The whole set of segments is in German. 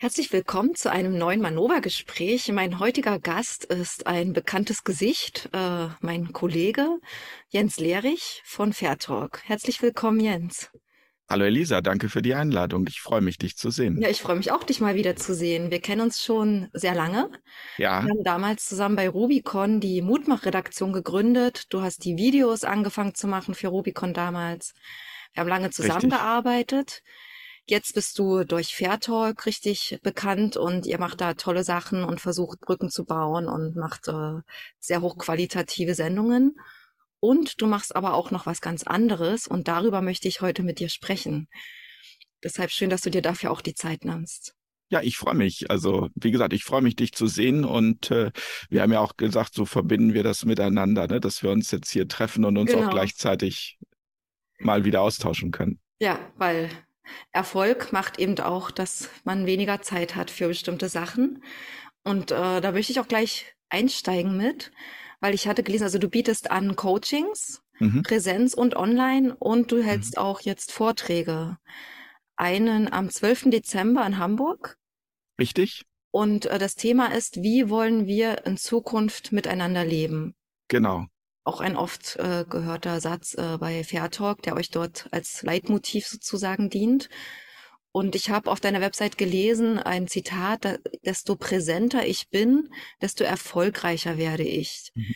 Herzlich willkommen zu einem neuen Manova-Gespräch. Mein heutiger Gast ist ein bekanntes Gesicht, äh, mein Kollege Jens Lehrich von Fairtalk. Herzlich willkommen, Jens. Hallo Elisa, danke für die Einladung. Ich freue mich, dich zu sehen. Ja, ich freue mich auch, dich mal wieder zu sehen. Wir kennen uns schon sehr lange. Ja. Wir haben damals zusammen bei Rubicon die Mutmach-Redaktion gegründet. Du hast die Videos angefangen zu machen für Rubicon damals. Wir haben lange zusammengearbeitet. Richtig. Jetzt bist du durch Fairtalk richtig bekannt und ihr macht da tolle Sachen und versucht Brücken zu bauen und macht äh, sehr hochqualitative Sendungen. Und du machst aber auch noch was ganz anderes und darüber möchte ich heute mit dir sprechen. Deshalb schön, dass du dir dafür auch die Zeit nimmst. Ja, ich freue mich. Also, wie gesagt, ich freue mich, dich zu sehen. Und äh, wir haben ja auch gesagt, so verbinden wir das miteinander, ne? dass wir uns jetzt hier treffen und uns genau. auch gleichzeitig mal wieder austauschen können. Ja, weil Erfolg macht eben auch, dass man weniger Zeit hat für bestimmte Sachen. Und äh, da möchte ich auch gleich einsteigen mit, weil ich hatte gelesen, also du bietest an Coachings, mhm. Präsenz und online und du hältst mhm. auch jetzt Vorträge. Einen am 12. Dezember in Hamburg. Richtig. Und äh, das Thema ist, wie wollen wir in Zukunft miteinander leben? Genau auch ein oft äh, gehörter Satz äh, bei Fairtalk, der euch dort als Leitmotiv sozusagen dient. Und ich habe auf deiner Website gelesen ein Zitat, da, desto präsenter ich bin, desto erfolgreicher werde ich. Mhm.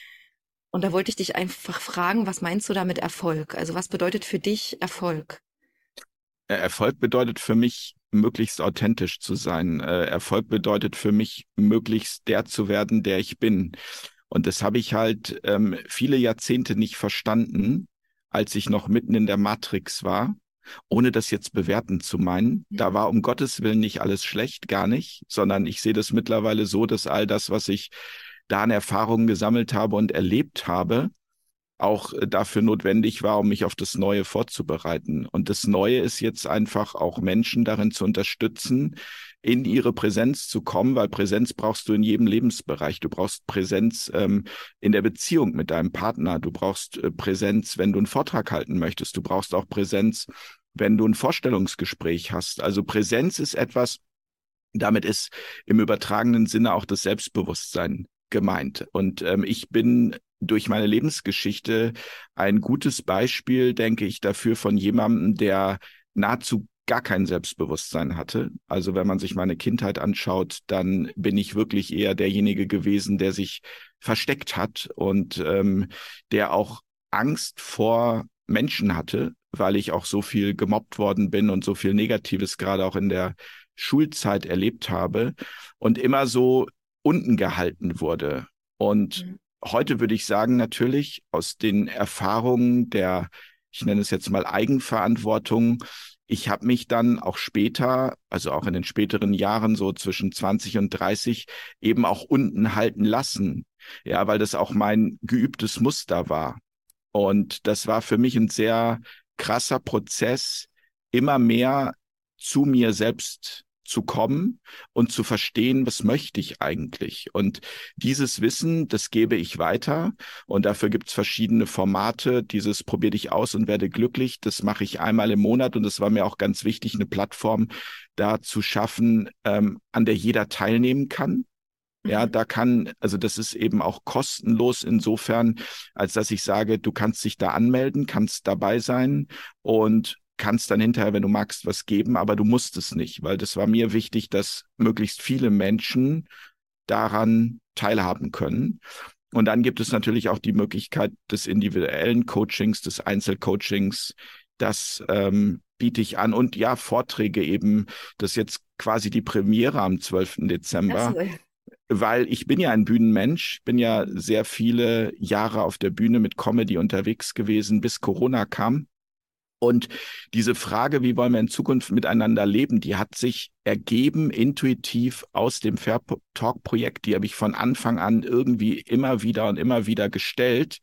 Und da wollte ich dich einfach fragen, was meinst du damit Erfolg? Also was bedeutet für dich Erfolg? Äh, Erfolg bedeutet für mich, möglichst authentisch zu sein. Äh, Erfolg bedeutet für mich, möglichst der zu werden, der ich bin. Und das habe ich halt ähm, viele Jahrzehnte nicht verstanden, als ich noch mitten in der Matrix war, ohne das jetzt bewerten zu meinen. Da war um Gottes Willen nicht alles schlecht, gar nicht, sondern ich sehe das mittlerweile so, dass all das, was ich da an Erfahrungen gesammelt habe und erlebt habe, auch äh, dafür notwendig war, um mich auf das Neue vorzubereiten. Und das Neue ist jetzt einfach auch Menschen darin zu unterstützen, in ihre Präsenz zu kommen, weil Präsenz brauchst du in jedem Lebensbereich. Du brauchst Präsenz ähm, in der Beziehung mit deinem Partner. Du brauchst äh, Präsenz, wenn du einen Vortrag halten möchtest. Du brauchst auch Präsenz, wenn du ein Vorstellungsgespräch hast. Also Präsenz ist etwas, damit ist im übertragenen Sinne auch das Selbstbewusstsein gemeint. Und ähm, ich bin durch meine Lebensgeschichte ein gutes Beispiel, denke ich, dafür von jemandem, der nahezu gar kein Selbstbewusstsein hatte. Also wenn man sich meine Kindheit anschaut, dann bin ich wirklich eher derjenige gewesen, der sich versteckt hat und ähm, der auch Angst vor Menschen hatte, weil ich auch so viel gemobbt worden bin und so viel Negatives gerade auch in der Schulzeit erlebt habe und immer so unten gehalten wurde. Und mhm. heute würde ich sagen, natürlich aus den Erfahrungen der, ich nenne es jetzt mal Eigenverantwortung, ich habe mich dann auch später, also auch in den späteren Jahren, so zwischen 20 und 30, eben auch unten halten lassen. Ja, weil das auch mein geübtes Muster war. Und das war für mich ein sehr krasser Prozess, immer mehr zu mir selbst zu kommen und zu verstehen, was möchte ich eigentlich. Und dieses Wissen, das gebe ich weiter. Und dafür gibt es verschiedene Formate. Dieses probier dich aus und werde glücklich. Das mache ich einmal im Monat. Und es war mir auch ganz wichtig, eine Plattform da zu schaffen, ähm, an der jeder teilnehmen kann. Ja, mhm. da kann, also das ist eben auch kostenlos insofern, als dass ich sage, du kannst dich da anmelden, kannst dabei sein und kannst dann hinterher, wenn du magst, was geben, aber du musst es nicht, weil das war mir wichtig, dass möglichst viele Menschen daran teilhaben können. Und dann gibt es natürlich auch die Möglichkeit des individuellen Coachings, des Einzelcoachings. Das ähm, biete ich an. Und ja, Vorträge eben, das ist jetzt quasi die Premiere am 12. Dezember. Weil ich bin ja ein Bühnenmensch, bin ja sehr viele Jahre auf der Bühne mit Comedy unterwegs gewesen, bis Corona kam. Und diese Frage, wie wollen wir in Zukunft miteinander leben, die hat sich ergeben intuitiv aus dem Fair Talk Projekt. Die habe ich von Anfang an irgendwie immer wieder und immer wieder gestellt.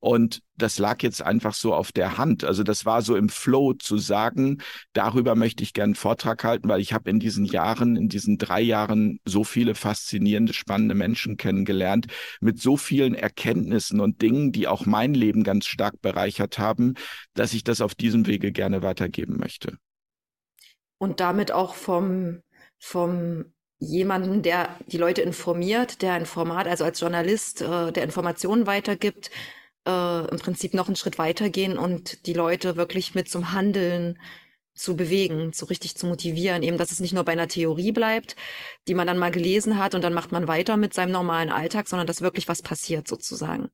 Und das lag jetzt einfach so auf der Hand. Also das war so im Flow zu sagen, darüber möchte ich gerne einen Vortrag halten, weil ich habe in diesen Jahren, in diesen drei Jahren so viele faszinierende, spannende Menschen kennengelernt mit so vielen Erkenntnissen und Dingen, die auch mein Leben ganz stark bereichert haben, dass ich das auf diesem Wege gerne weitergeben möchte und damit auch vom vom jemanden, der die Leute informiert, der ein Format, also als Journalist, äh, der Informationen weitergibt, äh, im Prinzip noch einen Schritt weitergehen und die Leute wirklich mit zum Handeln zu bewegen, so richtig zu motivieren, eben, dass es nicht nur bei einer Theorie bleibt, die man dann mal gelesen hat und dann macht man weiter mit seinem normalen Alltag, sondern dass wirklich was passiert sozusagen.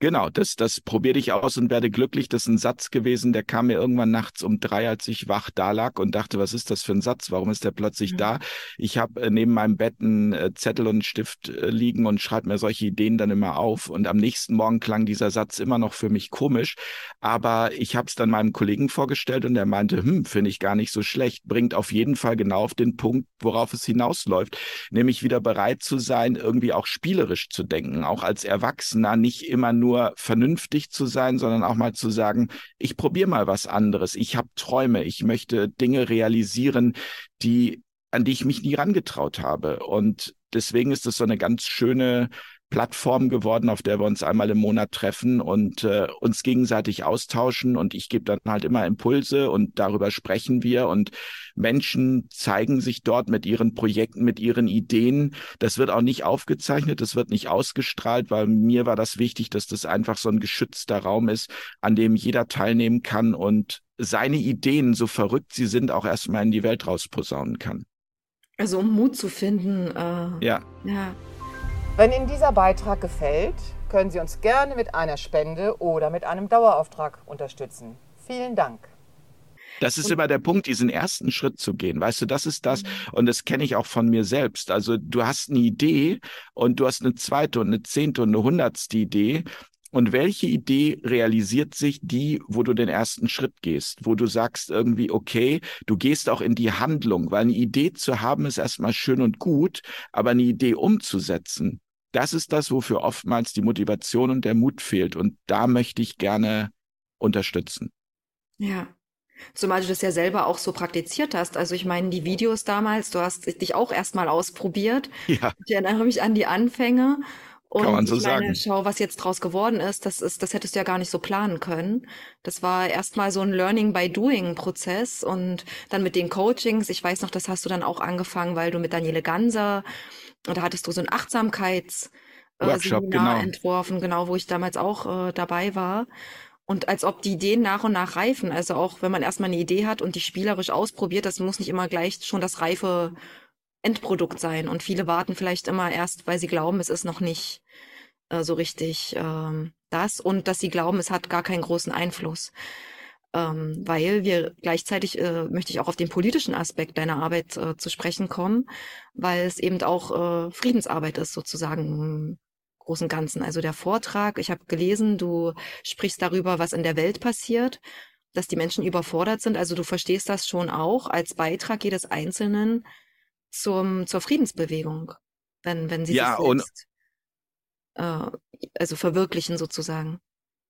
Genau, das, das probiere ich aus und werde glücklich. Das ist ein Satz gewesen, der kam mir irgendwann nachts um drei, als ich wach da lag und dachte, was ist das für ein Satz? Warum ist der plötzlich mhm. da? Ich habe äh, neben meinem Bett einen äh, Zettel und einen Stift äh, liegen und schreibe mir solche Ideen dann immer auf. Und am nächsten Morgen klang dieser Satz immer noch für mich komisch. Aber ich habe es dann meinem Kollegen vorgestellt und er meinte, hm, finde ich gar nicht so schlecht. Bringt auf jeden Fall genau auf den Punkt, worauf es hinausläuft. Nämlich wieder bereit zu sein, irgendwie auch spielerisch zu denken, auch als Erwachsener, nicht immer nur nur vernünftig zu sein, sondern auch mal zu sagen, ich probiere mal was anderes. Ich habe Träume, ich möchte Dinge realisieren, die an die ich mich nie rangetraut habe. Und deswegen ist es so eine ganz schöne Plattform geworden, auf der wir uns einmal im Monat treffen und äh, uns gegenseitig austauschen. Und ich gebe dann halt immer Impulse und darüber sprechen wir. Und Menschen zeigen sich dort mit ihren Projekten, mit ihren Ideen. Das wird auch nicht aufgezeichnet, das wird nicht ausgestrahlt, weil mir war das wichtig, dass das einfach so ein geschützter Raum ist, an dem jeder teilnehmen kann und seine Ideen, so verrückt sie sind, auch erstmal in die Welt rausposaunen kann. Also um Mut zu finden. Äh, ja. Ja. Wenn Ihnen dieser Beitrag gefällt, können Sie uns gerne mit einer Spende oder mit einem Dauerauftrag unterstützen. Vielen Dank. Das ist immer der Punkt, diesen ersten Schritt zu gehen. Weißt du, das ist das. Mhm. Und das kenne ich auch von mir selbst. Also du hast eine Idee und du hast eine zweite und eine zehnte und eine hundertste Idee. Und welche Idee realisiert sich die, wo du den ersten Schritt gehst, wo du sagst irgendwie, okay, du gehst auch in die Handlung, weil eine Idee zu haben ist erstmal schön und gut, aber eine Idee umzusetzen, das ist das, wofür oftmals die Motivation und der Mut fehlt. Und da möchte ich gerne unterstützen. Ja. Zumal du das ja selber auch so praktiziert hast. Also ich meine, die Videos damals, du hast dich auch erstmal ausprobiert. Ja. Ich erinnere mich an die Anfänge. Und Kann man so ich meine, sagen. schau, was jetzt draus geworden ist, das ist, das hättest du ja gar nicht so planen können. Das war erstmal so ein Learning by Doing Prozess und dann mit den Coachings. Ich weiß noch, das hast du dann auch angefangen, weil du mit Daniele Ganser da hattest du so ein Achtsamkeits äh, Workshop, Seminar genau. entworfen, genau, wo ich damals auch äh, dabei war. Und als ob die Ideen nach und nach reifen. Also auch wenn man erstmal eine Idee hat und die spielerisch ausprobiert, das muss nicht immer gleich schon das reife Endprodukt sein. Und viele warten vielleicht immer erst, weil sie glauben, es ist noch nicht äh, so richtig ähm, das und dass sie glauben, es hat gar keinen großen Einfluss ähm, weil wir gleichzeitig äh, möchte ich auch auf den politischen Aspekt deiner Arbeit äh, zu sprechen kommen, weil es eben auch äh, Friedensarbeit ist sozusagen im großen Ganzen. Also der Vortrag, ich habe gelesen, du sprichst darüber, was in der Welt passiert, dass die Menschen überfordert sind. Also du verstehst das schon auch als Beitrag jedes Einzelnen zum, zur Friedensbewegung, wenn, wenn sie Ja, sich und- selbst äh, also verwirklichen sozusagen.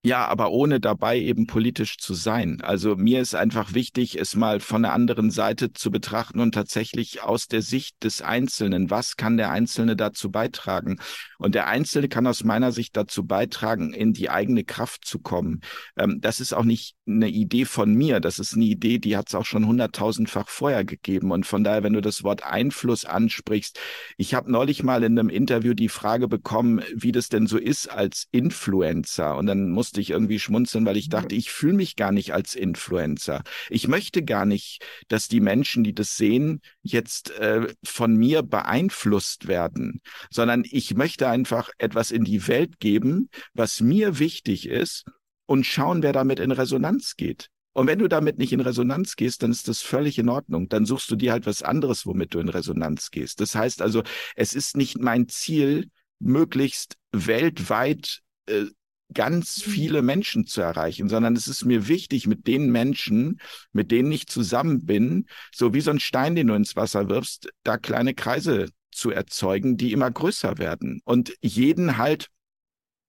Ja, aber ohne dabei eben politisch zu sein. Also mir ist einfach wichtig, es mal von der anderen Seite zu betrachten und tatsächlich aus der Sicht des Einzelnen. Was kann der Einzelne dazu beitragen? Und der Einzelne kann aus meiner Sicht dazu beitragen, in die eigene Kraft zu kommen. Ähm, das ist auch nicht eine Idee von mir. Das ist eine Idee, die hat es auch schon hunderttausendfach vorher gegeben. Und von daher, wenn du das Wort Einfluss ansprichst, ich habe neulich mal in einem Interview die Frage bekommen, wie das denn so ist als Influencer. Und dann musste ich irgendwie schmunzeln, weil ich dachte, ich fühle mich gar nicht als Influencer. Ich möchte gar nicht, dass die Menschen, die das sehen, jetzt äh, von mir beeinflusst werden, sondern ich möchte einfach etwas in die Welt geben, was mir wichtig ist und schauen, wer damit in Resonanz geht. Und wenn du damit nicht in Resonanz gehst, dann ist das völlig in Ordnung. Dann suchst du dir halt was anderes, womit du in Resonanz gehst. Das heißt also, es ist nicht mein Ziel, möglichst weltweit äh, ganz viele Menschen zu erreichen, sondern es ist mir wichtig, mit den Menschen, mit denen ich zusammen bin, so wie so ein Stein, den du ins Wasser wirfst, da kleine Kreise zu erzeugen, die immer größer werden und jeden halt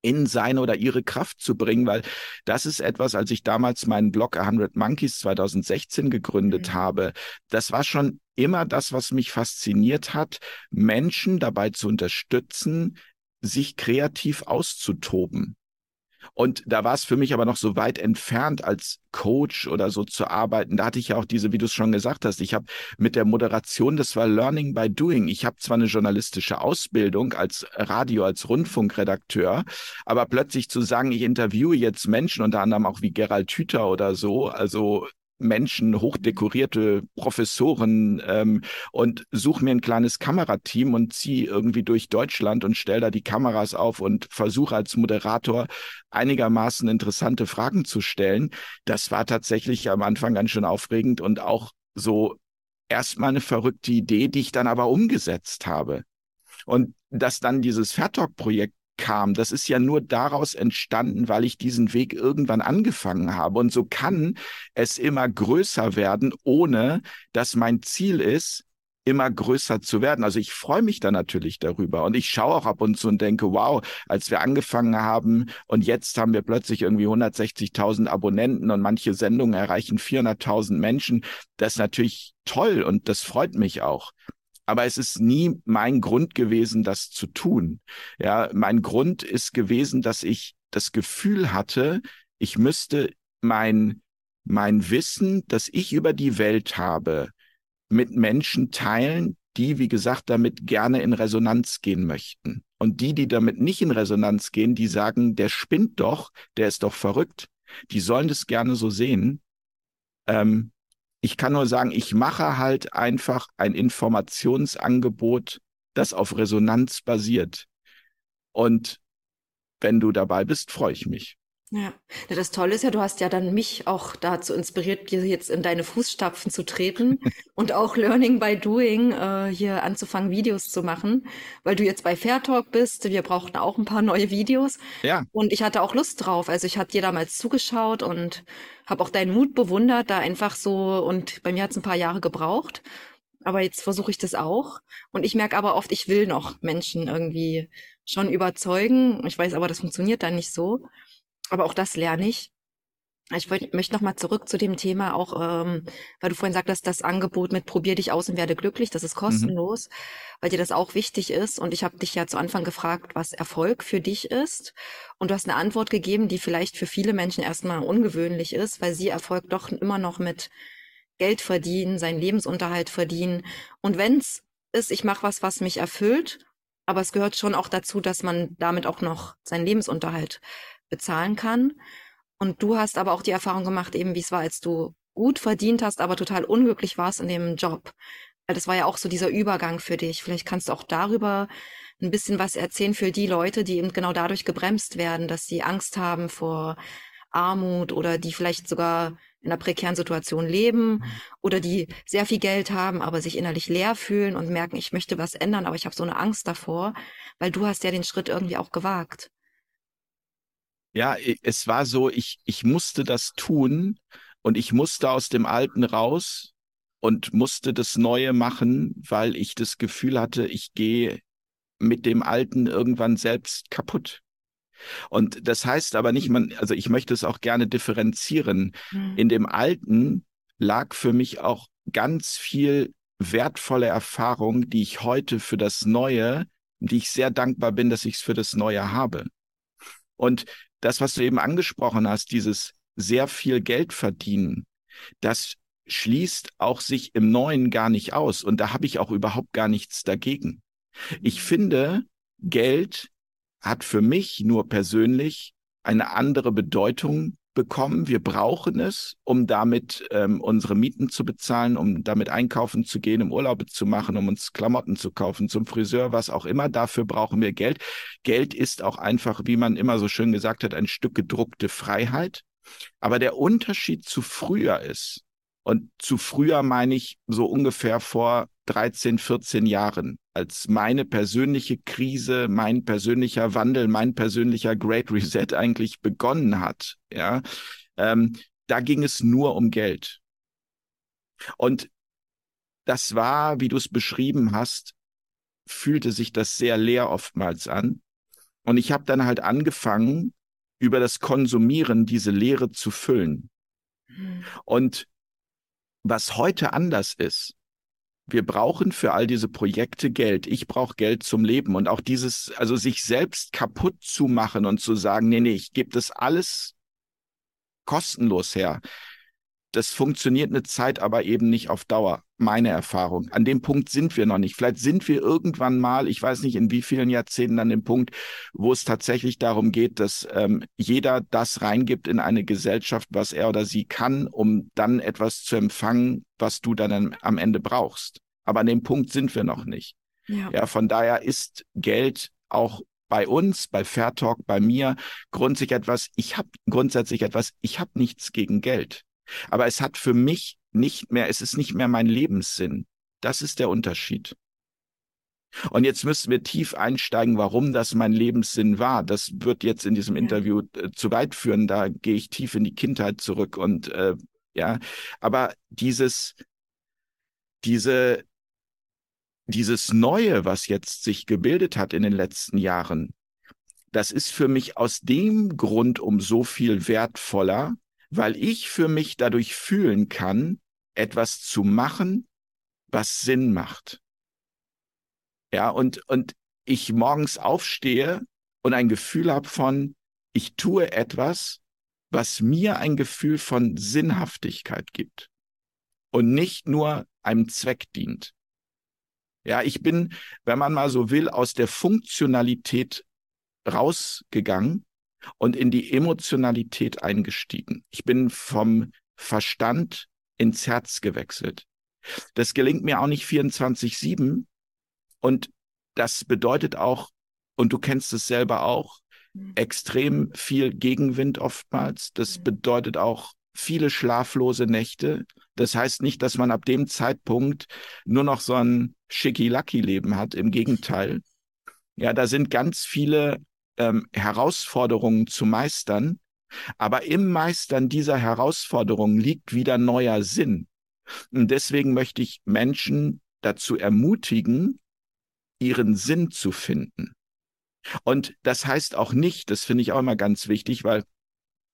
in seine oder ihre Kraft zu bringen, weil das ist etwas, als ich damals meinen Blog 100 Monkeys 2016 gegründet Mhm. habe, das war schon immer das, was mich fasziniert hat, Menschen dabei zu unterstützen, sich kreativ auszutoben. Und da war es für mich aber noch so weit entfernt, als Coach oder so zu arbeiten. Da hatte ich ja auch diese, wie du es schon gesagt hast, ich habe mit der Moderation, das war Learning by Doing. Ich habe zwar eine journalistische Ausbildung als Radio, als Rundfunkredakteur, aber plötzlich zu sagen, ich interviewe jetzt Menschen, unter anderem auch wie Gerald Hüther oder so, also Menschen, hochdekorierte Professoren ähm, und suche mir ein kleines Kamerateam und ziehe irgendwie durch Deutschland und stelle da die Kameras auf und versuche als Moderator einigermaßen interessante Fragen zu stellen. Das war tatsächlich am Anfang ganz schön aufregend und auch so erstmal eine verrückte Idee, die ich dann aber umgesetzt habe. Und dass dann dieses Fairtalk-Projekt kam, das ist ja nur daraus entstanden, weil ich diesen Weg irgendwann angefangen habe. Und so kann es immer größer werden, ohne dass mein Ziel ist, immer größer zu werden. Also ich freue mich da natürlich darüber und ich schaue auch ab und zu und denke, wow, als wir angefangen haben und jetzt haben wir plötzlich irgendwie 160.000 Abonnenten und manche Sendungen erreichen 400.000 Menschen. Das ist natürlich toll und das freut mich auch. Aber es ist nie mein Grund gewesen, das zu tun. Ja, mein Grund ist gewesen, dass ich das Gefühl hatte, ich müsste mein, mein Wissen, das ich über die Welt habe, mit Menschen teilen, die, wie gesagt, damit gerne in Resonanz gehen möchten. Und die, die damit nicht in Resonanz gehen, die sagen, der spinnt doch, der ist doch verrückt. Die sollen das gerne so sehen. Ähm, ich kann nur sagen, ich mache halt einfach ein Informationsangebot, das auf Resonanz basiert. Und wenn du dabei bist, freue ich mich. Ja, das Tolle ist ja, du hast ja dann mich auch dazu inspiriert, hier jetzt in deine Fußstapfen zu treten und auch Learning by Doing äh, hier anzufangen, Videos zu machen, weil du jetzt bei Fairtalk bist. Wir brauchten auch ein paar neue Videos. Ja. Und ich hatte auch Lust drauf. Also ich hatte dir damals zugeschaut und habe auch deinen Mut bewundert, da einfach so. Und bei mir hat es ein paar Jahre gebraucht. Aber jetzt versuche ich das auch. Und ich merke aber oft, ich will noch Menschen irgendwie schon überzeugen. Ich weiß aber, das funktioniert dann nicht so. Aber auch das lerne ich. Ich möchte noch mal zurück zu dem Thema, auch ähm, weil du vorhin sagtest, das Angebot mit Probier dich aus und werde glücklich, das ist mhm. kostenlos, mhm. weil dir das auch wichtig ist. Und ich habe dich ja zu Anfang gefragt, was Erfolg für dich ist. Und du hast eine Antwort gegeben, die vielleicht für viele Menschen erstmal ungewöhnlich ist, weil sie Erfolg doch immer noch mit Geld verdienen, seinen Lebensunterhalt verdienen. Und wenn's ist, ich mache was, was mich erfüllt, aber es gehört schon auch dazu, dass man damit auch noch seinen Lebensunterhalt bezahlen kann. Und du hast aber auch die Erfahrung gemacht, eben wie es war, als du gut verdient hast, aber total unglücklich warst in dem Job. Weil das war ja auch so dieser Übergang für dich. Vielleicht kannst du auch darüber ein bisschen was erzählen für die Leute, die eben genau dadurch gebremst werden, dass sie Angst haben vor Armut oder die vielleicht sogar in einer prekären Situation leben oder die sehr viel Geld haben, aber sich innerlich leer fühlen und merken, ich möchte was ändern, aber ich habe so eine Angst davor, weil du hast ja den Schritt irgendwie auch gewagt. Ja, es war so, ich, ich musste das tun und ich musste aus dem Alten raus und musste das Neue machen, weil ich das Gefühl hatte, ich gehe mit dem Alten irgendwann selbst kaputt. Und das heißt aber nicht, man, also ich möchte es auch gerne differenzieren. Mhm. In dem Alten lag für mich auch ganz viel wertvolle Erfahrung, die ich heute für das Neue, die ich sehr dankbar bin, dass ich es für das Neue habe. Und das, was du eben angesprochen hast, dieses sehr viel Geld verdienen, das schließt auch sich im Neuen gar nicht aus. Und da habe ich auch überhaupt gar nichts dagegen. Ich finde, Geld hat für mich nur persönlich eine andere Bedeutung bekommen. Wir brauchen es, um damit ähm, unsere Mieten zu bezahlen, um damit einkaufen zu gehen, um Urlaube zu machen, um uns Klamotten zu kaufen, zum Friseur, was auch immer. Dafür brauchen wir Geld. Geld ist auch einfach, wie man immer so schön gesagt hat, ein Stück gedruckte Freiheit. Aber der Unterschied zu früher ist, und zu früher meine ich so ungefähr vor 13, 14 Jahren, als meine persönliche Krise, mein persönlicher Wandel, mein persönlicher Great Reset eigentlich begonnen hat. Ja, ähm, da ging es nur um Geld. Und das war, wie du es beschrieben hast, fühlte sich das sehr leer oftmals an. Und ich habe dann halt angefangen, über das Konsumieren diese Leere zu füllen. Mhm. Und was heute anders ist, Wir brauchen für all diese Projekte Geld. Ich brauche Geld zum Leben und auch dieses, also sich selbst kaputt zu machen und zu sagen, nee, nee, ich gebe das alles kostenlos her. Das funktioniert eine Zeit, aber eben nicht auf Dauer. Meine Erfahrung. An dem Punkt sind wir noch nicht. Vielleicht sind wir irgendwann mal, ich weiß nicht in wie vielen Jahrzehnten, an dem Punkt, wo es tatsächlich darum geht, dass ähm, jeder das reingibt in eine Gesellschaft, was er oder sie kann, um dann etwas zu empfangen, was du dann am Ende brauchst. Aber an dem Punkt sind wir noch nicht. Ja, ja von daher ist Geld auch bei uns, bei Fairtalk, bei mir grundsätzlich etwas, ich habe grundsätzlich etwas, ich habe nichts gegen Geld. Aber es hat für mich nicht mehr, es ist nicht mehr mein Lebenssinn. Das ist der Unterschied. Und jetzt müssen wir tief einsteigen, warum das mein Lebenssinn war. Das wird jetzt in diesem Interview äh, zu weit führen. Da gehe ich tief in die Kindheit zurück und äh, ja, aber dieses, diese, dieses Neue, was jetzt sich gebildet hat in den letzten Jahren, das ist für mich aus dem Grund um so viel wertvoller, weil ich für mich dadurch fühlen kann, etwas zu machen, was Sinn macht. Ja, und, und ich morgens aufstehe und ein Gefühl habe von, ich tue etwas, was mir ein Gefühl von Sinnhaftigkeit gibt und nicht nur einem Zweck dient. Ja, ich bin, wenn man mal so will, aus der Funktionalität rausgegangen und in die Emotionalität eingestiegen. Ich bin vom Verstand ins Herz gewechselt. Das gelingt mir auch nicht 24-7. Und das bedeutet auch, und du kennst es selber auch, mhm. extrem viel Gegenwind oftmals. Das mhm. bedeutet auch viele schlaflose Nächte. Das heißt nicht, dass man ab dem Zeitpunkt nur noch so ein Schicki-Lucky-Leben hat. Im Gegenteil. Ja, da sind ganz viele ähm, Herausforderungen zu meistern. Aber im Meistern dieser Herausforderungen liegt wieder neuer Sinn. Und deswegen möchte ich Menschen dazu ermutigen, ihren Sinn zu finden. Und das heißt auch nicht, das finde ich auch immer ganz wichtig, weil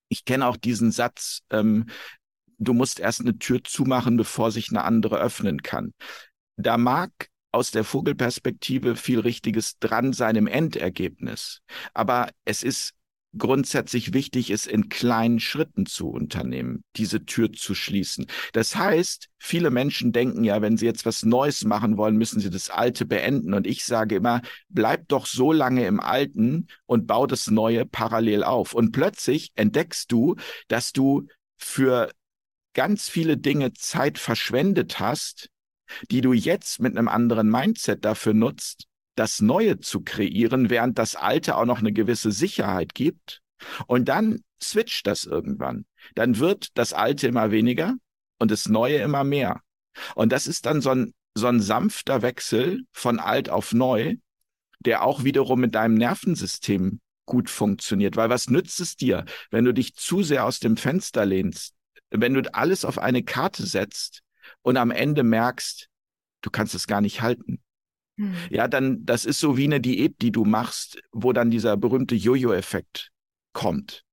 ich kenne auch diesen Satz, ähm, du musst erst eine Tür zumachen, bevor sich eine andere öffnen kann. Da mag aus der Vogelperspektive viel Richtiges dran sein im Endergebnis. Aber es ist grundsätzlich wichtig, es in kleinen Schritten zu unternehmen, diese Tür zu schließen. Das heißt, viele Menschen denken ja, wenn sie jetzt was Neues machen wollen, müssen sie das Alte beenden. Und ich sage immer, bleib doch so lange im Alten und bau das Neue parallel auf. Und plötzlich entdeckst du, dass du für ganz viele Dinge Zeit verschwendet hast, die du jetzt mit einem anderen Mindset dafür nutzt, das Neue zu kreieren, während das Alte auch noch eine gewisse Sicherheit gibt. Und dann switcht das irgendwann. Dann wird das Alte immer weniger und das Neue immer mehr. Und das ist dann so ein, so ein sanfter Wechsel von alt auf neu, der auch wiederum mit deinem Nervensystem gut funktioniert. Weil was nützt es dir, wenn du dich zu sehr aus dem Fenster lehnst, wenn du alles auf eine Karte setzt und am Ende merkst, du kannst es gar nicht halten. Hm. Ja, dann, das ist so wie eine Diät, die du machst, wo dann dieser berühmte Jojo-Effekt kommt.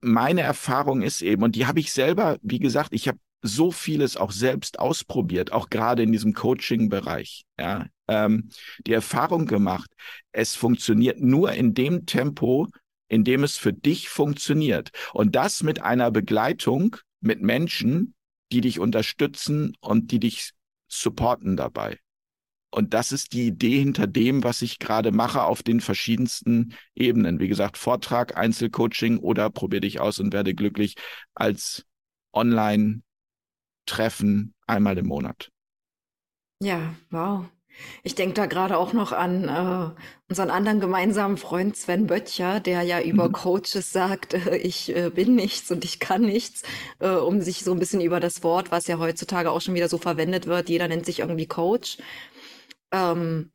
Meine Erfahrung ist eben, und die habe ich selber, wie gesagt, ich habe so vieles auch selbst ausprobiert, auch gerade in diesem Coaching-Bereich, ja, ähm, die Erfahrung gemacht, es funktioniert nur in dem Tempo, in dem es für dich funktioniert. Und das mit einer Begleitung mit Menschen, die dich unterstützen und die dich supporten dabei. Und das ist die Idee hinter dem, was ich gerade mache auf den verschiedensten Ebenen. Wie gesagt, Vortrag, Einzelcoaching oder probier dich aus und werde glücklich als Online-Treffen einmal im Monat. Ja, wow. Ich denke da gerade auch noch an äh, unseren anderen gemeinsamen Freund Sven Böttcher, der ja über mhm. Coaches sagt, äh, ich äh, bin nichts und ich kann nichts, äh, um sich so ein bisschen über das Wort, was ja heutzutage auch schon wieder so verwendet wird, jeder nennt sich irgendwie Coach. Ähm,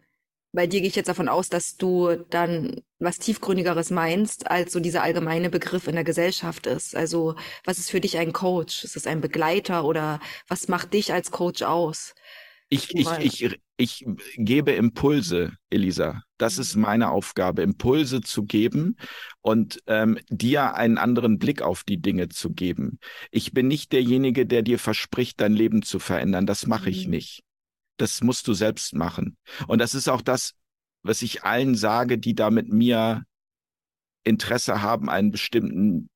bei dir gehe ich jetzt davon aus, dass du dann was tiefgründigeres meinst, als so dieser allgemeine Begriff in der Gesellschaft ist. Also was ist für dich ein Coach? Ist es ein Begleiter oder was macht dich als Coach aus? Ich, ich, ich, ich gebe Impulse, Elisa. Das ist mhm. meine Aufgabe, Impulse zu geben und ähm, dir einen anderen Blick auf die Dinge zu geben. Ich bin nicht derjenige, der dir verspricht, dein Leben zu verändern. Das mache ich mhm. nicht. Das musst du selbst machen. Und das ist auch das, was ich allen sage, die da mit mir Interesse haben, einen bestimmten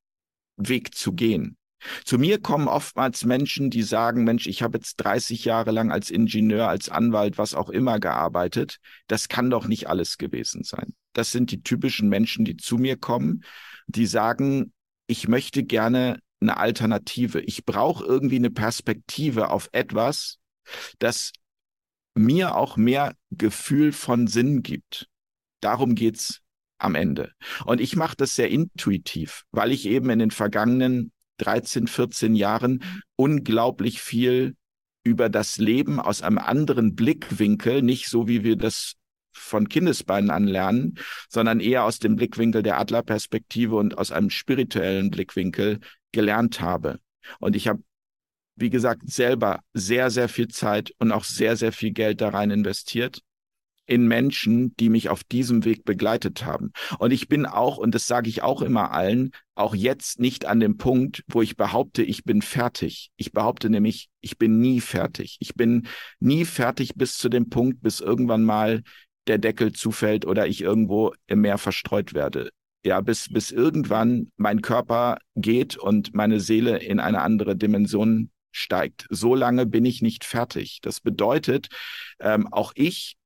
Weg zu gehen. Zu mir kommen oftmals Menschen, die sagen, Mensch, ich habe jetzt 30 Jahre lang als Ingenieur, als Anwalt, was auch immer gearbeitet. Das kann doch nicht alles gewesen sein. Das sind die typischen Menschen, die zu mir kommen, die sagen, ich möchte gerne eine Alternative. Ich brauche irgendwie eine Perspektive auf etwas, das mir auch mehr Gefühl von Sinn gibt. Darum geht's am Ende. Und ich mache das sehr intuitiv, weil ich eben in den vergangenen 13, 14 Jahren unglaublich viel über das Leben aus einem anderen Blickwinkel, nicht so wie wir das von Kindesbeinen an lernen, sondern eher aus dem Blickwinkel der Adlerperspektive und aus einem spirituellen Blickwinkel gelernt habe. Und ich habe, wie gesagt, selber sehr, sehr viel Zeit und auch sehr, sehr viel Geld da rein investiert in Menschen, die mich auf diesem Weg begleitet haben. Und ich bin auch, und das sage ich auch immer allen, auch jetzt nicht an dem Punkt, wo ich behaupte, ich bin fertig. Ich behaupte nämlich, ich bin nie fertig. Ich bin nie fertig bis zu dem Punkt, bis irgendwann mal der Deckel zufällt oder ich irgendwo im Meer verstreut werde. Ja, bis, bis irgendwann mein Körper geht und meine Seele in eine andere Dimension steigt. So lange bin ich nicht fertig. Das bedeutet, ähm, auch ich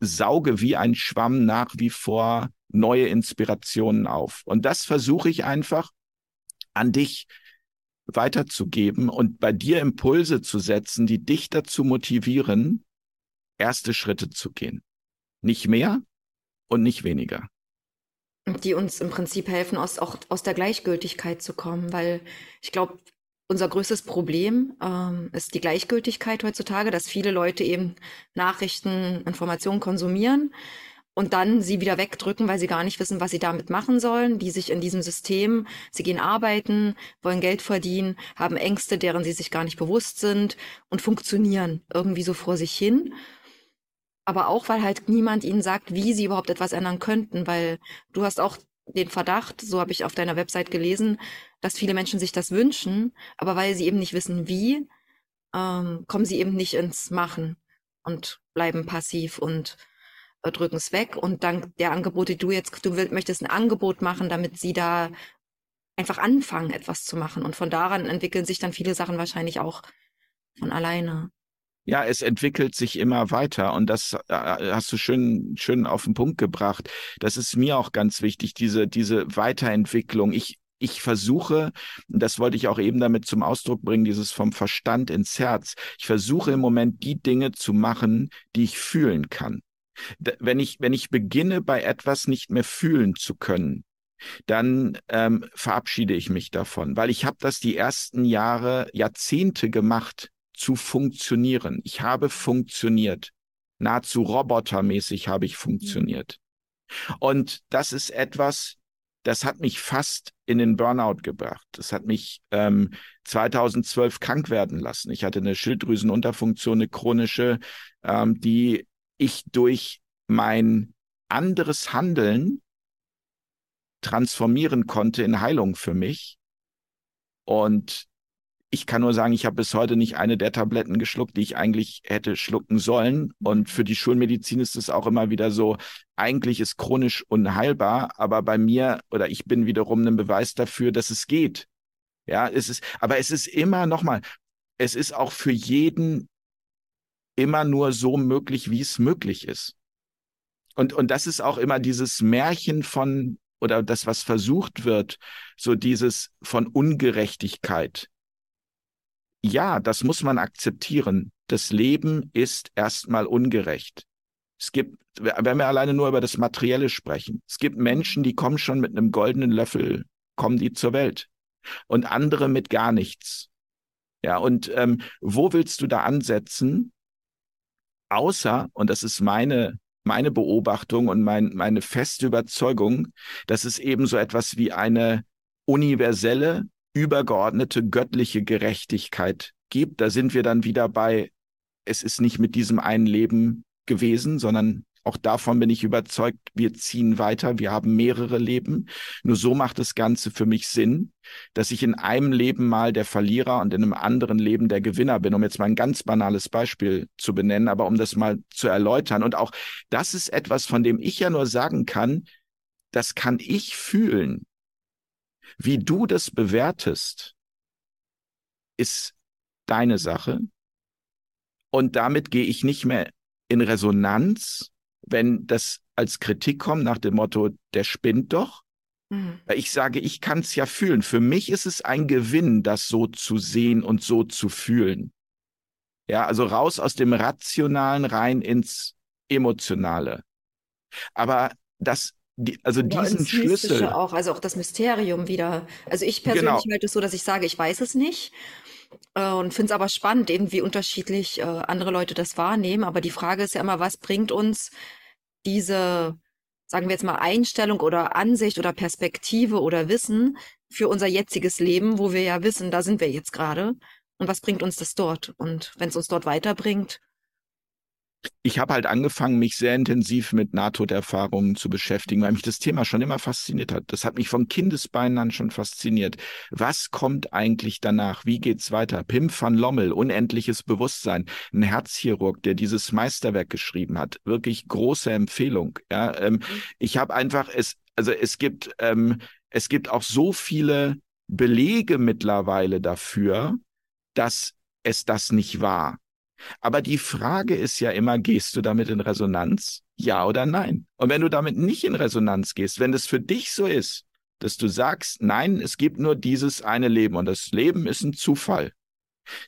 sauge wie ein Schwamm nach wie vor neue Inspirationen auf. Und das versuche ich einfach an dich weiterzugeben und bei dir Impulse zu setzen, die dich dazu motivieren, erste Schritte zu gehen. Nicht mehr und nicht weniger. Die uns im Prinzip helfen, aus, auch aus der Gleichgültigkeit zu kommen, weil ich glaube, unser größtes Problem ähm, ist die Gleichgültigkeit heutzutage, dass viele Leute eben Nachrichten, Informationen konsumieren und dann sie wieder wegdrücken, weil sie gar nicht wissen, was sie damit machen sollen, die sich in diesem System, sie gehen arbeiten, wollen Geld verdienen, haben Ängste, deren sie sich gar nicht bewusst sind und funktionieren irgendwie so vor sich hin. Aber auch, weil halt niemand ihnen sagt, wie sie überhaupt etwas ändern könnten, weil du hast auch den Verdacht, so habe ich auf deiner Website gelesen, dass viele Menschen sich das wünschen, aber weil sie eben nicht wissen, wie, ähm, kommen sie eben nicht ins Machen und bleiben passiv und äh, drücken es weg. Und dank der Angebote, die du jetzt, du will, möchtest ein Angebot machen, damit sie da einfach anfangen, etwas zu machen. Und von daran entwickeln sich dann viele Sachen wahrscheinlich auch von alleine. Ja, es entwickelt sich immer weiter und das äh, hast du schön, schön auf den Punkt gebracht. Das ist mir auch ganz wichtig, diese, diese Weiterentwicklung. Ich, ich versuche, das wollte ich auch eben damit zum Ausdruck bringen, dieses vom Verstand ins Herz. Ich versuche im Moment die Dinge zu machen, die ich fühlen kann. Wenn ich, wenn ich beginne, bei etwas nicht mehr fühlen zu können, dann ähm, verabschiede ich mich davon, weil ich habe das die ersten Jahre, Jahrzehnte gemacht zu funktionieren. Ich habe funktioniert. Nahezu robotermäßig habe ich funktioniert. Und das ist etwas, das hat mich fast in den Burnout gebracht. Das hat mich ähm, 2012 krank werden lassen. Ich hatte eine Schilddrüsenunterfunktion, eine chronische, ähm, die ich durch mein anderes Handeln transformieren konnte in Heilung für mich. Und ich kann nur sagen, ich habe bis heute nicht eine der Tabletten geschluckt, die ich eigentlich hätte schlucken sollen. Und für die Schulmedizin ist es auch immer wieder so, eigentlich ist chronisch unheilbar, aber bei mir oder ich bin wiederum ein Beweis dafür, dass es geht. Ja, es ist, aber es ist immer nochmal, es ist auch für jeden immer nur so möglich, wie es möglich ist. Und, und das ist auch immer dieses Märchen von, oder das, was versucht wird, so dieses von Ungerechtigkeit ja, das muss man akzeptieren. Das Leben ist erstmal ungerecht. Es gibt, wenn wir alleine nur über das Materielle sprechen, es gibt Menschen, die kommen schon mit einem goldenen Löffel, kommen die zur Welt. Und andere mit gar nichts. Ja, und ähm, wo willst du da ansetzen? Außer, und das ist meine, meine Beobachtung und mein, meine feste Überzeugung, dass es eben so etwas wie eine universelle übergeordnete göttliche Gerechtigkeit gibt. Da sind wir dann wieder bei es ist nicht mit diesem einen Leben gewesen, sondern auch davon bin ich überzeugt, wir ziehen weiter, wir haben mehrere Leben. Nur so macht das Ganze für mich Sinn, dass ich in einem Leben mal der Verlierer und in einem anderen Leben der Gewinner bin, um jetzt mal ein ganz banales Beispiel zu benennen, aber um das mal zu erläutern. Und auch das ist etwas, von dem ich ja nur sagen kann, das kann ich fühlen. Wie du das bewertest, ist deine Sache. Und damit gehe ich nicht mehr in Resonanz wenn das als Kritik kommt nach dem Motto, der spinnt doch. Mhm. Ich sage, ich kann es ja fühlen. Für mich ist es ein Gewinn, das so zu sehen und so zu fühlen. Ja, also raus aus dem Rationalen rein ins Emotionale. Aber das, die, also ja, diesen Schlüssel. auch, also auch das Mysterium wieder. Also ich persönlich genau. halte es so, dass ich sage, ich weiß es nicht. Äh, und finde es aber spannend, eben wie unterschiedlich äh, andere Leute das wahrnehmen. Aber die Frage ist ja immer, was bringt uns diese, sagen wir jetzt mal, Einstellung oder Ansicht oder Perspektive oder Wissen für unser jetziges Leben, wo wir ja wissen, da sind wir jetzt gerade. Und was bringt uns das dort? Und wenn es uns dort weiterbringt, ich habe halt angefangen, mich sehr intensiv mit Nahtoderfahrungen zu beschäftigen, weil mich das Thema schon immer fasziniert hat. Das hat mich von Kindesbeinen an schon fasziniert. Was kommt eigentlich danach? Wie geht's weiter? Pim van Lommel, Unendliches Bewusstsein, ein Herzchirurg, der dieses Meisterwerk geschrieben hat. Wirklich große Empfehlung. Ja, ähm, ich habe einfach es, also es gibt, ähm, es gibt auch so viele Belege mittlerweile dafür, dass es das nicht war. Aber die Frage ist ja immer, gehst du damit in Resonanz? Ja oder nein? Und wenn du damit nicht in Resonanz gehst, wenn das für dich so ist, dass du sagst, nein, es gibt nur dieses eine Leben und das Leben ist ein Zufall,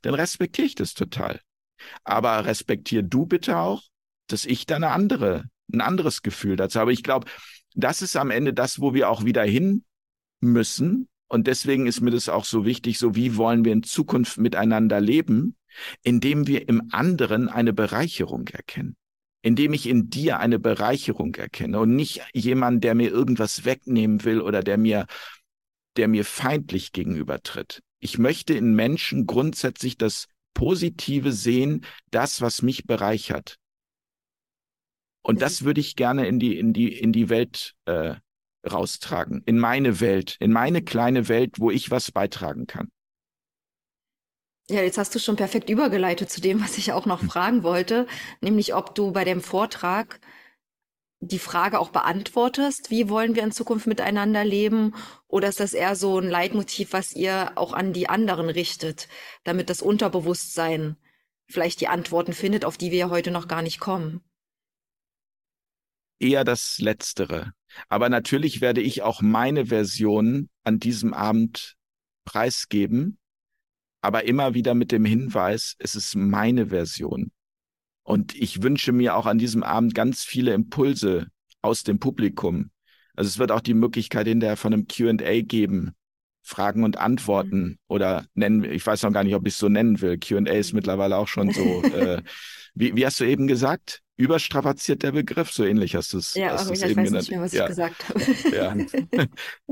dann respektiere ich das total. Aber respektier du bitte auch, dass ich da eine andere, ein anderes Gefühl dazu habe. Ich glaube, das ist am Ende das, wo wir auch wieder hin müssen. Und deswegen ist mir das auch so wichtig, so wie wollen wir in Zukunft miteinander leben? indem wir im anderen eine Bereicherung erkennen, indem ich in dir eine Bereicherung erkenne und nicht jemand, der mir irgendwas wegnehmen will oder der mir, der mir feindlich gegenübertritt. Ich möchte in Menschen grundsätzlich das Positive sehen, das, was mich bereichert. Und das würde ich gerne in die, in die, in die Welt äh, raustragen, in meine Welt, in meine kleine Welt, wo ich was beitragen kann. Ja, jetzt hast du schon perfekt übergeleitet zu dem, was ich auch noch hm. fragen wollte, nämlich ob du bei dem Vortrag die Frage auch beantwortest, wie wollen wir in Zukunft miteinander leben? Oder ist das eher so ein Leitmotiv, was ihr auch an die anderen richtet, damit das Unterbewusstsein vielleicht die Antworten findet, auf die wir heute noch gar nicht kommen? Eher das Letztere. Aber natürlich werde ich auch meine Version an diesem Abend preisgeben aber immer wieder mit dem Hinweis, es ist meine Version. Und ich wünsche mir auch an diesem Abend ganz viele Impulse aus dem Publikum. Also es wird auch die Möglichkeit hinterher von einem Q&A geben, Fragen und Antworten mhm. oder nennen, ich weiß noch gar nicht, ob ich es so nennen will. Q&A ist mittlerweile auch schon so, äh, wie, wie hast du eben gesagt? Überstrapaziert der Begriff, so ähnlich hast du es Ja, hast ich weiß genannt. nicht mehr, was ja. ich gesagt habe. Ja,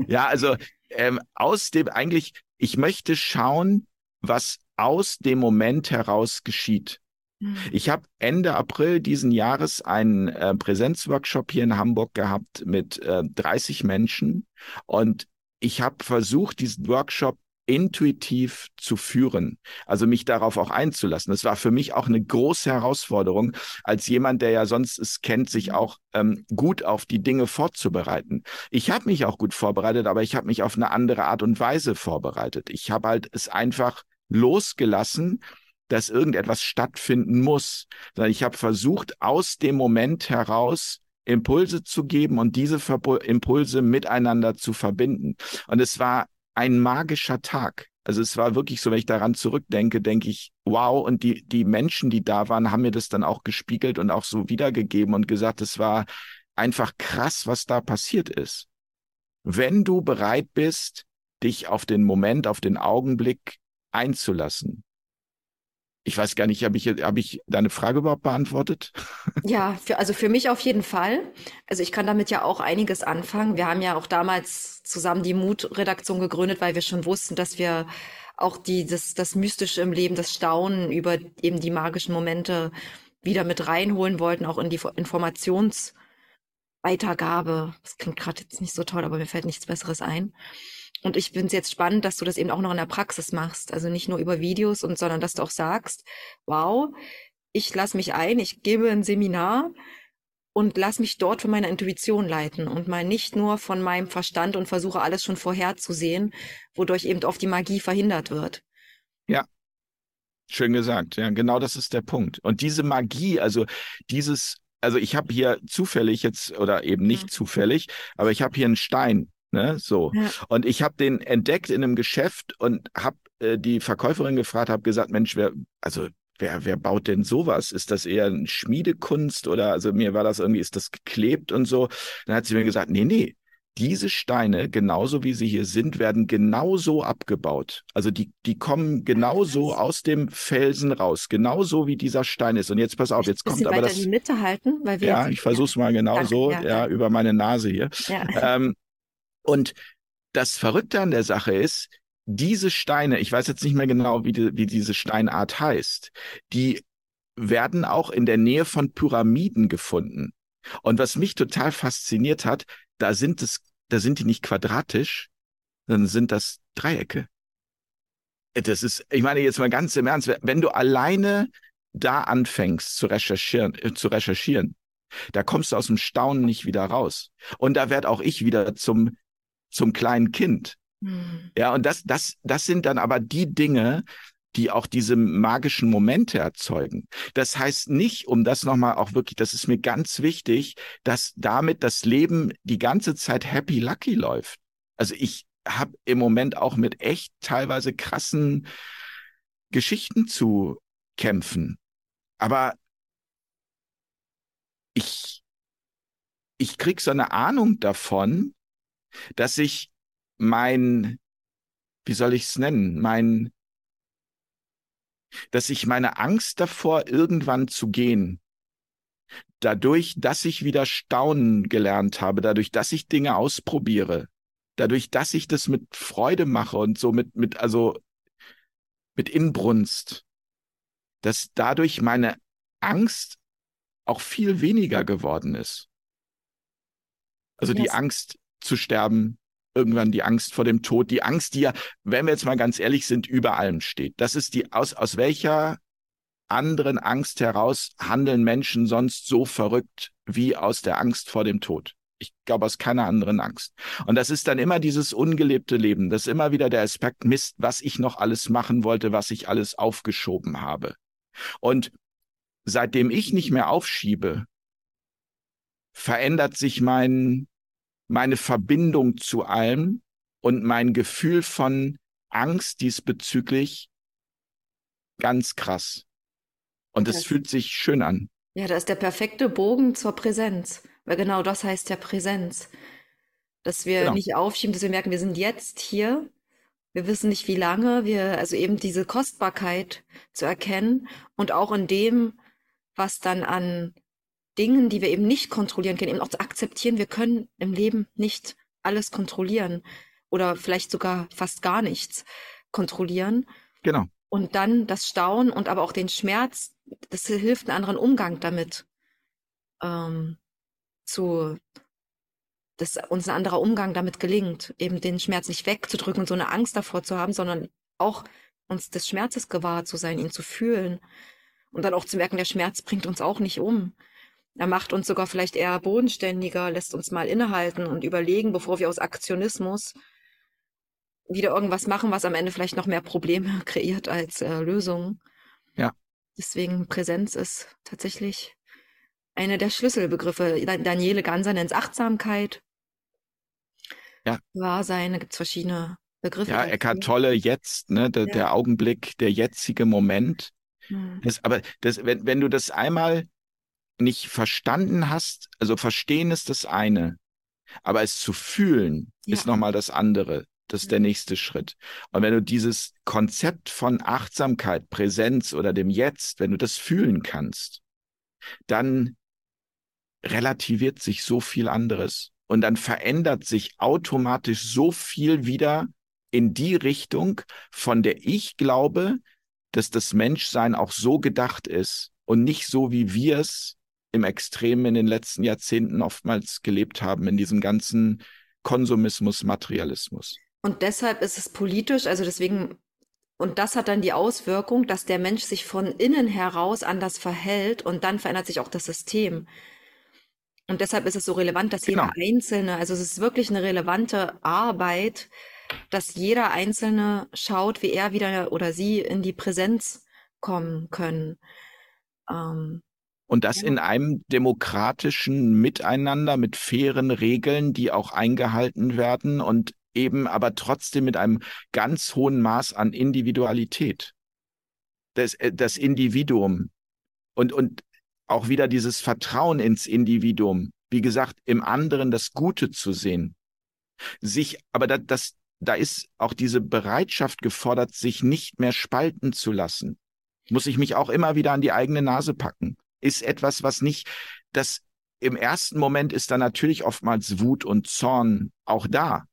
ja also ähm, aus dem eigentlich, ich möchte schauen, was aus dem Moment heraus geschieht. Mhm. Ich habe Ende April diesen Jahres einen äh, Präsenzworkshop hier in Hamburg gehabt mit äh, 30 Menschen und ich habe versucht, diesen Workshop intuitiv zu führen, also mich darauf auch einzulassen. Das war für mich auch eine große Herausforderung, als jemand, der ja sonst es kennt, sich mhm. auch ähm, gut auf die Dinge vorzubereiten. Ich habe mich auch gut vorbereitet, aber ich habe mich auf eine andere Art und Weise vorbereitet. Ich habe halt es einfach losgelassen, dass irgendetwas stattfinden muss, sondern ich habe versucht, aus dem Moment heraus Impulse zu geben und diese Impulse miteinander zu verbinden. Und es war ein magischer Tag. Also es war wirklich so, wenn ich daran zurückdenke, denke ich, wow, und die, die Menschen, die da waren, haben mir das dann auch gespiegelt und auch so wiedergegeben und gesagt, es war einfach krass, was da passiert ist. Wenn du bereit bist, dich auf den Moment, auf den Augenblick einzulassen. Ich weiß gar nicht, habe ich, hab ich deine Frage überhaupt beantwortet? Ja, für, also für mich auf jeden Fall. Also ich kann damit ja auch einiges anfangen. Wir haben ja auch damals zusammen die Mut-Redaktion gegründet, weil wir schon wussten, dass wir auch die, das, das Mystische im Leben, das Staunen über eben die magischen Momente wieder mit reinholen wollten, auch in die Informationsweitergabe. Das klingt gerade jetzt nicht so toll, aber mir fällt nichts Besseres ein. Und ich finde es jetzt spannend, dass du das eben auch noch in der Praxis machst. Also nicht nur über Videos und, sondern dass du auch sagst, wow, ich lasse mich ein, ich gebe ein Seminar und lass mich dort von meiner Intuition leiten und mal nicht nur von meinem Verstand und versuche alles schon vorherzusehen, wodurch eben oft die Magie verhindert wird. Ja. Schön gesagt. Ja, genau das ist der Punkt. Und diese Magie, also dieses, also ich habe hier zufällig jetzt oder eben nicht ja. zufällig, aber ich habe hier einen Stein, ne, so. Ja. Und ich habe den entdeckt in einem Geschäft und habe äh, die Verkäuferin gefragt, habe gesagt, Mensch, wer, also wer, wer baut denn sowas? Ist das eher eine Schmiedekunst oder also mir war das irgendwie, ist das geklebt und so? Dann hat sie mir gesagt, nee, nee, diese Steine, genauso wie sie hier sind, werden genauso abgebaut. Also die, die kommen genauso aus dem Felsen raus, genauso wie dieser Stein ist. Und jetzt pass auf, jetzt kommt aber das. die Mitte halten, weil wir ja, ich versuche es mal genau so, ja, ja, über meine Nase hier. Ja. Ähm, und das Verrückte an der Sache ist, diese Steine, ich weiß jetzt nicht mehr genau, wie, die, wie diese Steinart heißt, die werden auch in der Nähe von Pyramiden gefunden. Und was mich total fasziniert hat, da sind es, da sind die nicht quadratisch, sondern sind das Dreiecke. Das ist, ich meine jetzt mal ganz im Ernst, wenn du alleine da anfängst zu recherchieren, äh, zu recherchieren, da kommst du aus dem Staunen nicht wieder raus. Und da werd auch ich wieder zum, zum kleinen Kind. Mhm. Ja, und das, das, das sind dann aber die Dinge, die auch diese magischen Momente erzeugen. Das heißt nicht, um das nochmal auch wirklich, das ist mir ganz wichtig, dass damit das Leben die ganze Zeit happy lucky läuft. Also ich habe im Moment auch mit echt teilweise krassen Geschichten zu kämpfen. Aber ich, ich krieg so eine Ahnung davon, dass ich mein, wie soll ich es nennen, mein, dass ich meine Angst davor, irgendwann zu gehen, dadurch, dass ich wieder staunen gelernt habe, dadurch, dass ich Dinge ausprobiere, dadurch, dass ich das mit Freude mache und so mit, mit, also mit Inbrunst, dass dadurch meine Angst auch viel weniger geworden ist. Also yes. die Angst zu sterben, irgendwann die Angst vor dem Tod, die Angst, die ja, wenn wir jetzt mal ganz ehrlich sind, über allem steht. Das ist die, aus, aus welcher anderen Angst heraus handeln Menschen sonst so verrückt wie aus der Angst vor dem Tod? Ich glaube, aus keiner anderen Angst. Und das ist dann immer dieses ungelebte Leben. Das ist immer wieder der Aspekt Mist, was ich noch alles machen wollte, was ich alles aufgeschoben habe. Und seitdem ich nicht mehr aufschiebe, verändert sich mein meine Verbindung zu allem und mein Gefühl von Angst diesbezüglich ganz krass. Und es fühlt sich schön an. Ja, das ist der perfekte Bogen zur Präsenz. Weil genau das heißt ja Präsenz. Dass wir genau. nicht aufschieben, dass wir merken, wir sind jetzt hier. Wir wissen nicht, wie lange. Wir, also eben diese Kostbarkeit zu erkennen und auch in dem, was dann an Dingen, die wir eben nicht kontrollieren können, eben auch zu akzeptieren, wir können im Leben nicht alles kontrollieren oder vielleicht sogar fast gar nichts kontrollieren. Genau. Und dann das Staunen und aber auch den Schmerz, das hilft einen anderen Umgang damit ähm, zu, dass uns ein anderer Umgang damit gelingt, eben den Schmerz nicht wegzudrücken und so eine Angst davor zu haben, sondern auch uns des Schmerzes gewahr zu sein, ihn zu fühlen und dann auch zu merken, der Schmerz bringt uns auch nicht um. Er macht uns sogar vielleicht eher bodenständiger, lässt uns mal innehalten und überlegen, bevor wir aus Aktionismus wieder irgendwas machen, was am Ende vielleicht noch mehr Probleme kreiert als äh, Lösungen. Ja. Deswegen Präsenz ist tatsächlich eine der Schlüsselbegriffe. Daniele Ganser nennt es Achtsamkeit. Ja. Wahrsein, da gibt es verschiedene Begriffe. Ja, Eckhart Tolle jetzt, ne, der, ja. der Augenblick, der jetzige Moment. Hm. Das, aber das, wenn, wenn du das einmal nicht verstanden hast, also verstehen ist das eine, aber es zu fühlen ja. ist nochmal das andere. Das ist der nächste Schritt. Und wenn du dieses Konzept von Achtsamkeit, Präsenz oder dem Jetzt, wenn du das fühlen kannst, dann relativiert sich so viel anderes. Und dann verändert sich automatisch so viel wieder in die Richtung, von der ich glaube, dass das Menschsein auch so gedacht ist und nicht so, wie wir es im Extremen in den letzten Jahrzehnten oftmals gelebt haben, in diesem ganzen Konsumismus, Materialismus. Und deshalb ist es politisch, also deswegen, und das hat dann die Auswirkung, dass der Mensch sich von innen heraus anders verhält und dann verändert sich auch das System. Und deshalb ist es so relevant, dass genau. jeder Einzelne, also es ist wirklich eine relevante Arbeit, dass jeder Einzelne schaut, wie er wieder oder sie in die Präsenz kommen können. Ähm, und das in einem demokratischen Miteinander mit fairen Regeln, die auch eingehalten werden und eben aber trotzdem mit einem ganz hohen Maß an Individualität. Das, äh, das Individuum und, und auch wieder dieses Vertrauen ins Individuum. Wie gesagt, im anderen das Gute zu sehen. Sich, aber das, das, da ist auch diese Bereitschaft gefordert, sich nicht mehr spalten zu lassen. Muss ich mich auch immer wieder an die eigene Nase packen ist etwas, was nicht, das im ersten Moment ist da natürlich oftmals Wut und Zorn auch da.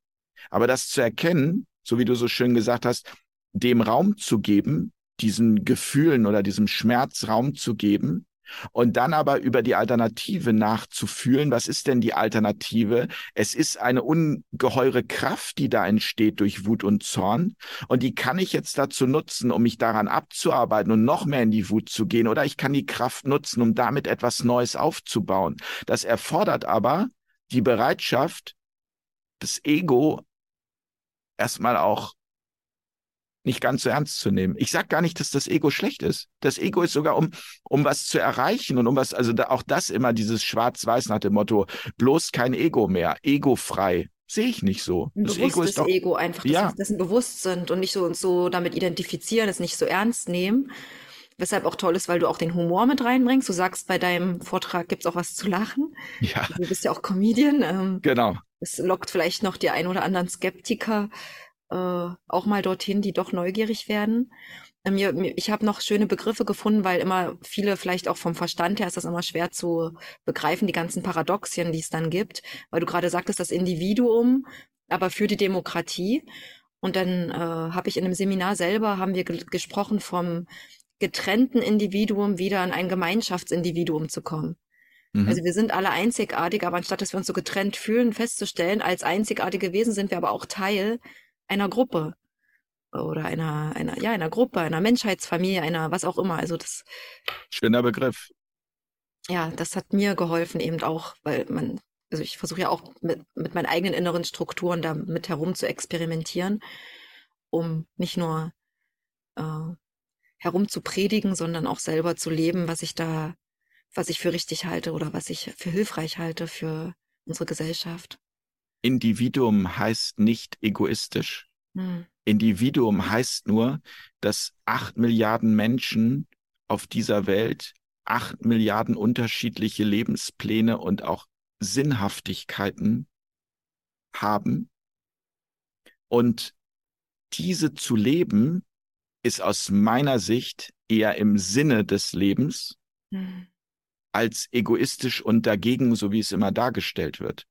Aber das zu erkennen, so wie du so schön gesagt hast, dem Raum zu geben, diesen Gefühlen oder diesem Schmerz Raum zu geben und dann aber über die Alternative nachzufühlen, was ist denn die Alternative? Es ist eine ungeheure Kraft, die da entsteht durch Wut und Zorn. Und die kann ich jetzt dazu nutzen, um mich daran abzuarbeiten und noch mehr in die Wut zu gehen. Oder ich kann die Kraft nutzen, um damit etwas Neues aufzubauen. Das erfordert aber die Bereitschaft, das Ego erstmal auch nicht ganz so ernst zu nehmen. Ich sage gar nicht, dass das Ego schlecht ist. Das Ego ist sogar, um, um was zu erreichen und um was, also da, auch das immer dieses Schwarz-Weiß nach dem Motto, bloß kein Ego mehr, egofrei. Sehe ich nicht so. Ein das Ego ist doch, Ego einfach, dass ja. wir dessen bewusst sind und nicht so uns so damit identifizieren, es nicht so ernst nehmen. Weshalb auch toll ist, weil du auch den Humor mit reinbringst. Du sagst, bei deinem Vortrag gibt's auch was zu lachen. Ja. Du bist ja auch Comedian. Ähm, genau. Es lockt vielleicht noch die ein oder anderen Skeptiker äh, auch mal dorthin, die doch neugierig werden. Ähm, ich habe noch schöne Begriffe gefunden, weil immer viele vielleicht auch vom Verstand her ist das immer schwer zu begreifen, die ganzen Paradoxien, die es dann gibt, weil du gerade sagtest, das Individuum, aber für die Demokratie. Und dann äh, habe ich in einem Seminar selber, haben wir ge gesprochen vom getrennten Individuum wieder in ein Gemeinschaftsindividuum zu kommen. Mhm. Also wir sind alle einzigartig, aber anstatt dass wir uns so getrennt fühlen, festzustellen, als einzigartige Wesen sind wir aber auch Teil einer Gruppe oder einer, einer, ja, einer Gruppe, einer Menschheitsfamilie, einer, was auch immer. Also das. Schöner Begriff. Ja, das hat mir geholfen eben auch, weil man, also ich versuche ja auch mit, mit meinen eigenen inneren Strukturen da mit herum zu experimentieren, um nicht nur äh, herum zu predigen, sondern auch selber zu leben, was ich da, was ich für richtig halte oder was ich für hilfreich halte für unsere Gesellschaft. Individuum heißt nicht egoistisch. Hm. Individuum heißt nur, dass acht Milliarden Menschen auf dieser Welt acht Milliarden unterschiedliche Lebenspläne und auch Sinnhaftigkeiten haben. Und diese zu leben, ist aus meiner Sicht eher im Sinne des Lebens hm. als egoistisch und dagegen, so wie es immer dargestellt wird.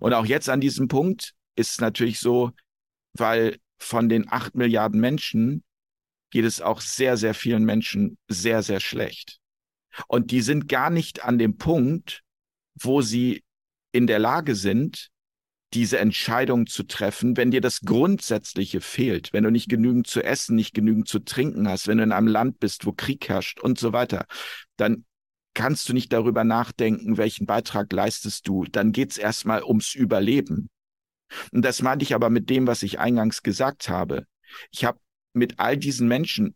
Und auch jetzt an diesem Punkt ist es natürlich so, weil von den acht Milliarden Menschen geht es auch sehr, sehr vielen Menschen sehr, sehr schlecht. Und die sind gar nicht an dem Punkt, wo sie in der Lage sind, diese Entscheidung zu treffen, wenn dir das Grundsätzliche fehlt, wenn du nicht genügend zu essen, nicht genügend zu trinken hast, wenn du in einem Land bist, wo Krieg herrscht und so weiter, dann kannst du nicht darüber nachdenken, welchen Beitrag leistest du. Dann geht's erstmal ums Überleben. Und das meinte ich aber mit dem, was ich eingangs gesagt habe. Ich habe mit all diesen Menschen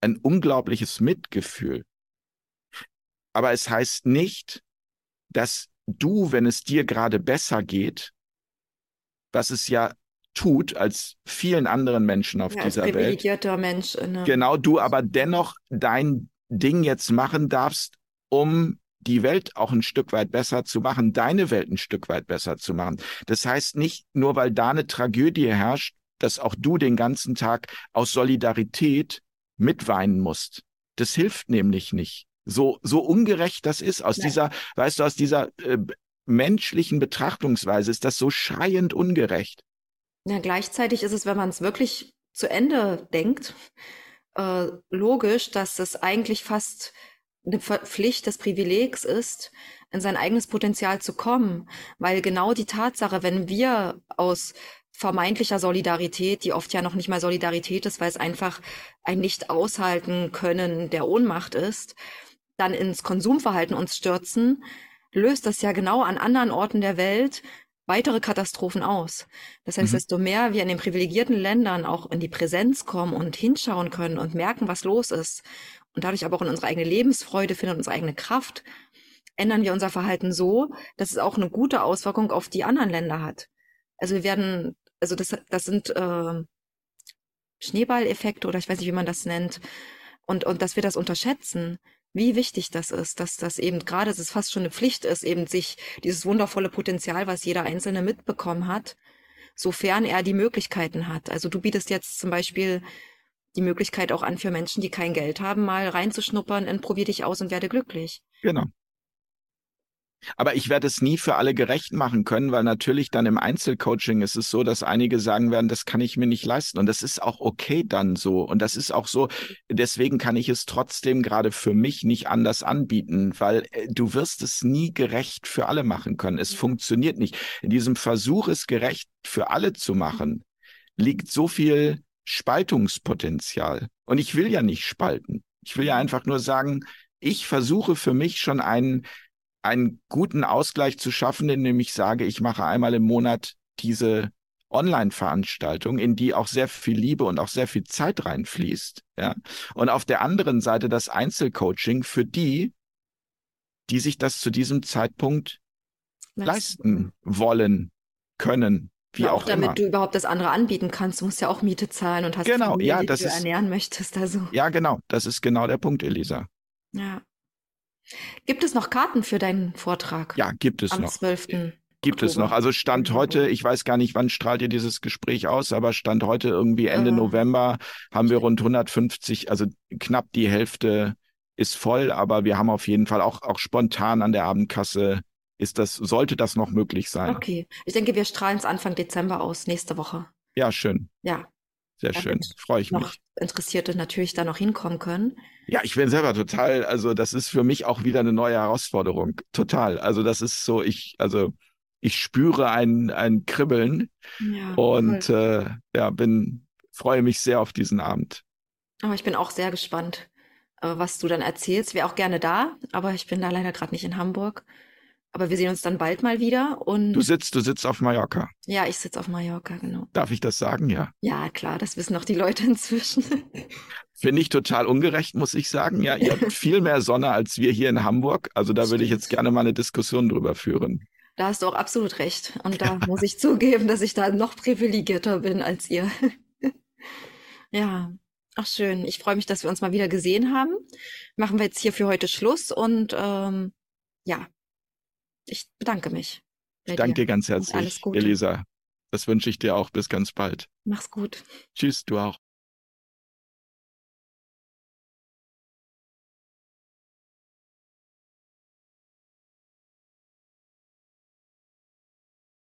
ein unglaubliches Mitgefühl. Aber es heißt nicht, dass du, wenn es dir gerade besser geht, was es ja tut als vielen anderen Menschen auf ja, dieser als privilegierter Welt. Mensch. Ne? Genau, du aber dennoch dein Ding jetzt machen darfst, um die Welt auch ein Stück weit besser zu machen, deine Welt ein Stück weit besser zu machen. Das heißt nicht nur, weil da eine Tragödie herrscht, dass auch du den ganzen Tag aus Solidarität mitweinen musst. Das hilft nämlich nicht. So, so ungerecht das ist, aus Nein. dieser, weißt du, aus dieser äh, menschlichen Betrachtungsweise ist das so schreiend ungerecht. Ja, gleichzeitig ist es, wenn man es wirklich zu Ende denkt, äh, logisch, dass es eigentlich fast eine Pflicht des Privilegs ist, in sein eigenes Potenzial zu kommen, weil genau die Tatsache, wenn wir aus vermeintlicher Solidarität, die oft ja noch nicht mal Solidarität ist, weil es einfach ein nicht aushalten können der Ohnmacht ist, dann ins Konsumverhalten uns stürzen, löst das ja genau an anderen Orten der Welt weitere Katastrophen aus. Das heißt, mhm. desto mehr wir in den privilegierten Ländern auch in die Präsenz kommen und hinschauen können und merken, was los ist und dadurch aber auch in unsere eigene Lebensfreude finden, unsere eigene Kraft, ändern wir unser Verhalten so, dass es auch eine gute Auswirkung auf die anderen Länder hat. Also wir werden, also das, das sind äh, Schneeballeffekte oder ich weiß nicht, wie man das nennt. Und, und dass wir das unterschätzen, wie wichtig das ist, dass das eben gerade, dass es fast schon eine Pflicht ist, eben sich dieses wundervolle Potenzial, was jeder Einzelne mitbekommen hat, sofern er die Möglichkeiten hat. Also du bietest jetzt zum Beispiel die Möglichkeit auch an für Menschen, die kein Geld haben, mal reinzuschnuppern in Probier dich aus und werde glücklich. Genau. Aber ich werde es nie für alle gerecht machen können, weil natürlich dann im Einzelcoaching ist es so, dass einige sagen werden, das kann ich mir nicht leisten. Und das ist auch okay dann so. Und das ist auch so, deswegen kann ich es trotzdem gerade für mich nicht anders anbieten, weil äh, du wirst es nie gerecht für alle machen können. Es funktioniert nicht. In diesem Versuch, es gerecht für alle zu machen, liegt so viel Spaltungspotenzial. Und ich will ja nicht spalten. Ich will ja einfach nur sagen, ich versuche für mich schon einen einen guten Ausgleich zu schaffen, indem ich sage, ich mache einmal im Monat diese Online-Veranstaltung, in die auch sehr viel Liebe und auch sehr viel Zeit reinfließt. Ja. Und auf der anderen Seite das Einzelcoaching für die, die sich das zu diesem Zeitpunkt leisten, wollen, können, wie ja, auch, auch damit immer. du überhaupt das andere anbieten kannst. Du musst ja auch Miete zahlen und hast genau, Familie, ja, das die du ist, ernähren möchtest. Also. Ja, genau. Das ist genau der Punkt, Elisa. Ja. Gibt es noch Karten für deinen Vortrag? Ja, gibt es am noch. 12. Gibt Oktober. es noch. Also Stand heute, ich weiß gar nicht, wann strahlt ihr dieses Gespräch aus, aber Stand heute irgendwie Ende äh. November haben wir rund 150, also knapp die Hälfte ist voll, aber wir haben auf jeden Fall auch, auch spontan an der Abendkasse ist das, sollte das noch möglich sein. Okay. Ich denke, wir strahlen es Anfang Dezember aus, nächste Woche. Ja, schön. Ja. Sehr schön. Freue ich noch mich. Interessierte natürlich da noch hinkommen können. Ja, ich bin selber total, also das ist für mich auch wieder eine neue Herausforderung. Total. Also das ist so, ich, also ich spüre ein, ein Kribbeln ja, und äh, ja, bin, freue mich sehr auf diesen Abend. Aber ich bin auch sehr gespannt, äh, was du dann erzählst. Wäre auch gerne da, aber ich bin da leider gerade nicht in Hamburg. Aber wir sehen uns dann bald mal wieder. Und du sitzt, du sitzt auf Mallorca. Ja, ich sitze auf Mallorca, genau. Darf ich das sagen, ja? Ja, klar, das wissen auch die Leute inzwischen. Finde ich total ungerecht, muss ich sagen. Ja, ihr habt viel mehr Sonne als wir hier in Hamburg. Also da würde ich jetzt gerne mal eine Diskussion drüber führen. Da hast du auch absolut recht. Und da muss ich zugeben, dass ich da noch privilegierter bin als ihr. ja, ach schön. Ich freue mich, dass wir uns mal wieder gesehen haben. Machen wir jetzt hier für heute Schluss und ähm, ja, ich bedanke mich. Ich danke dir ganz herzlich, Elisa. Das wünsche ich dir auch. Bis ganz bald. Mach's gut. Tschüss, du auch.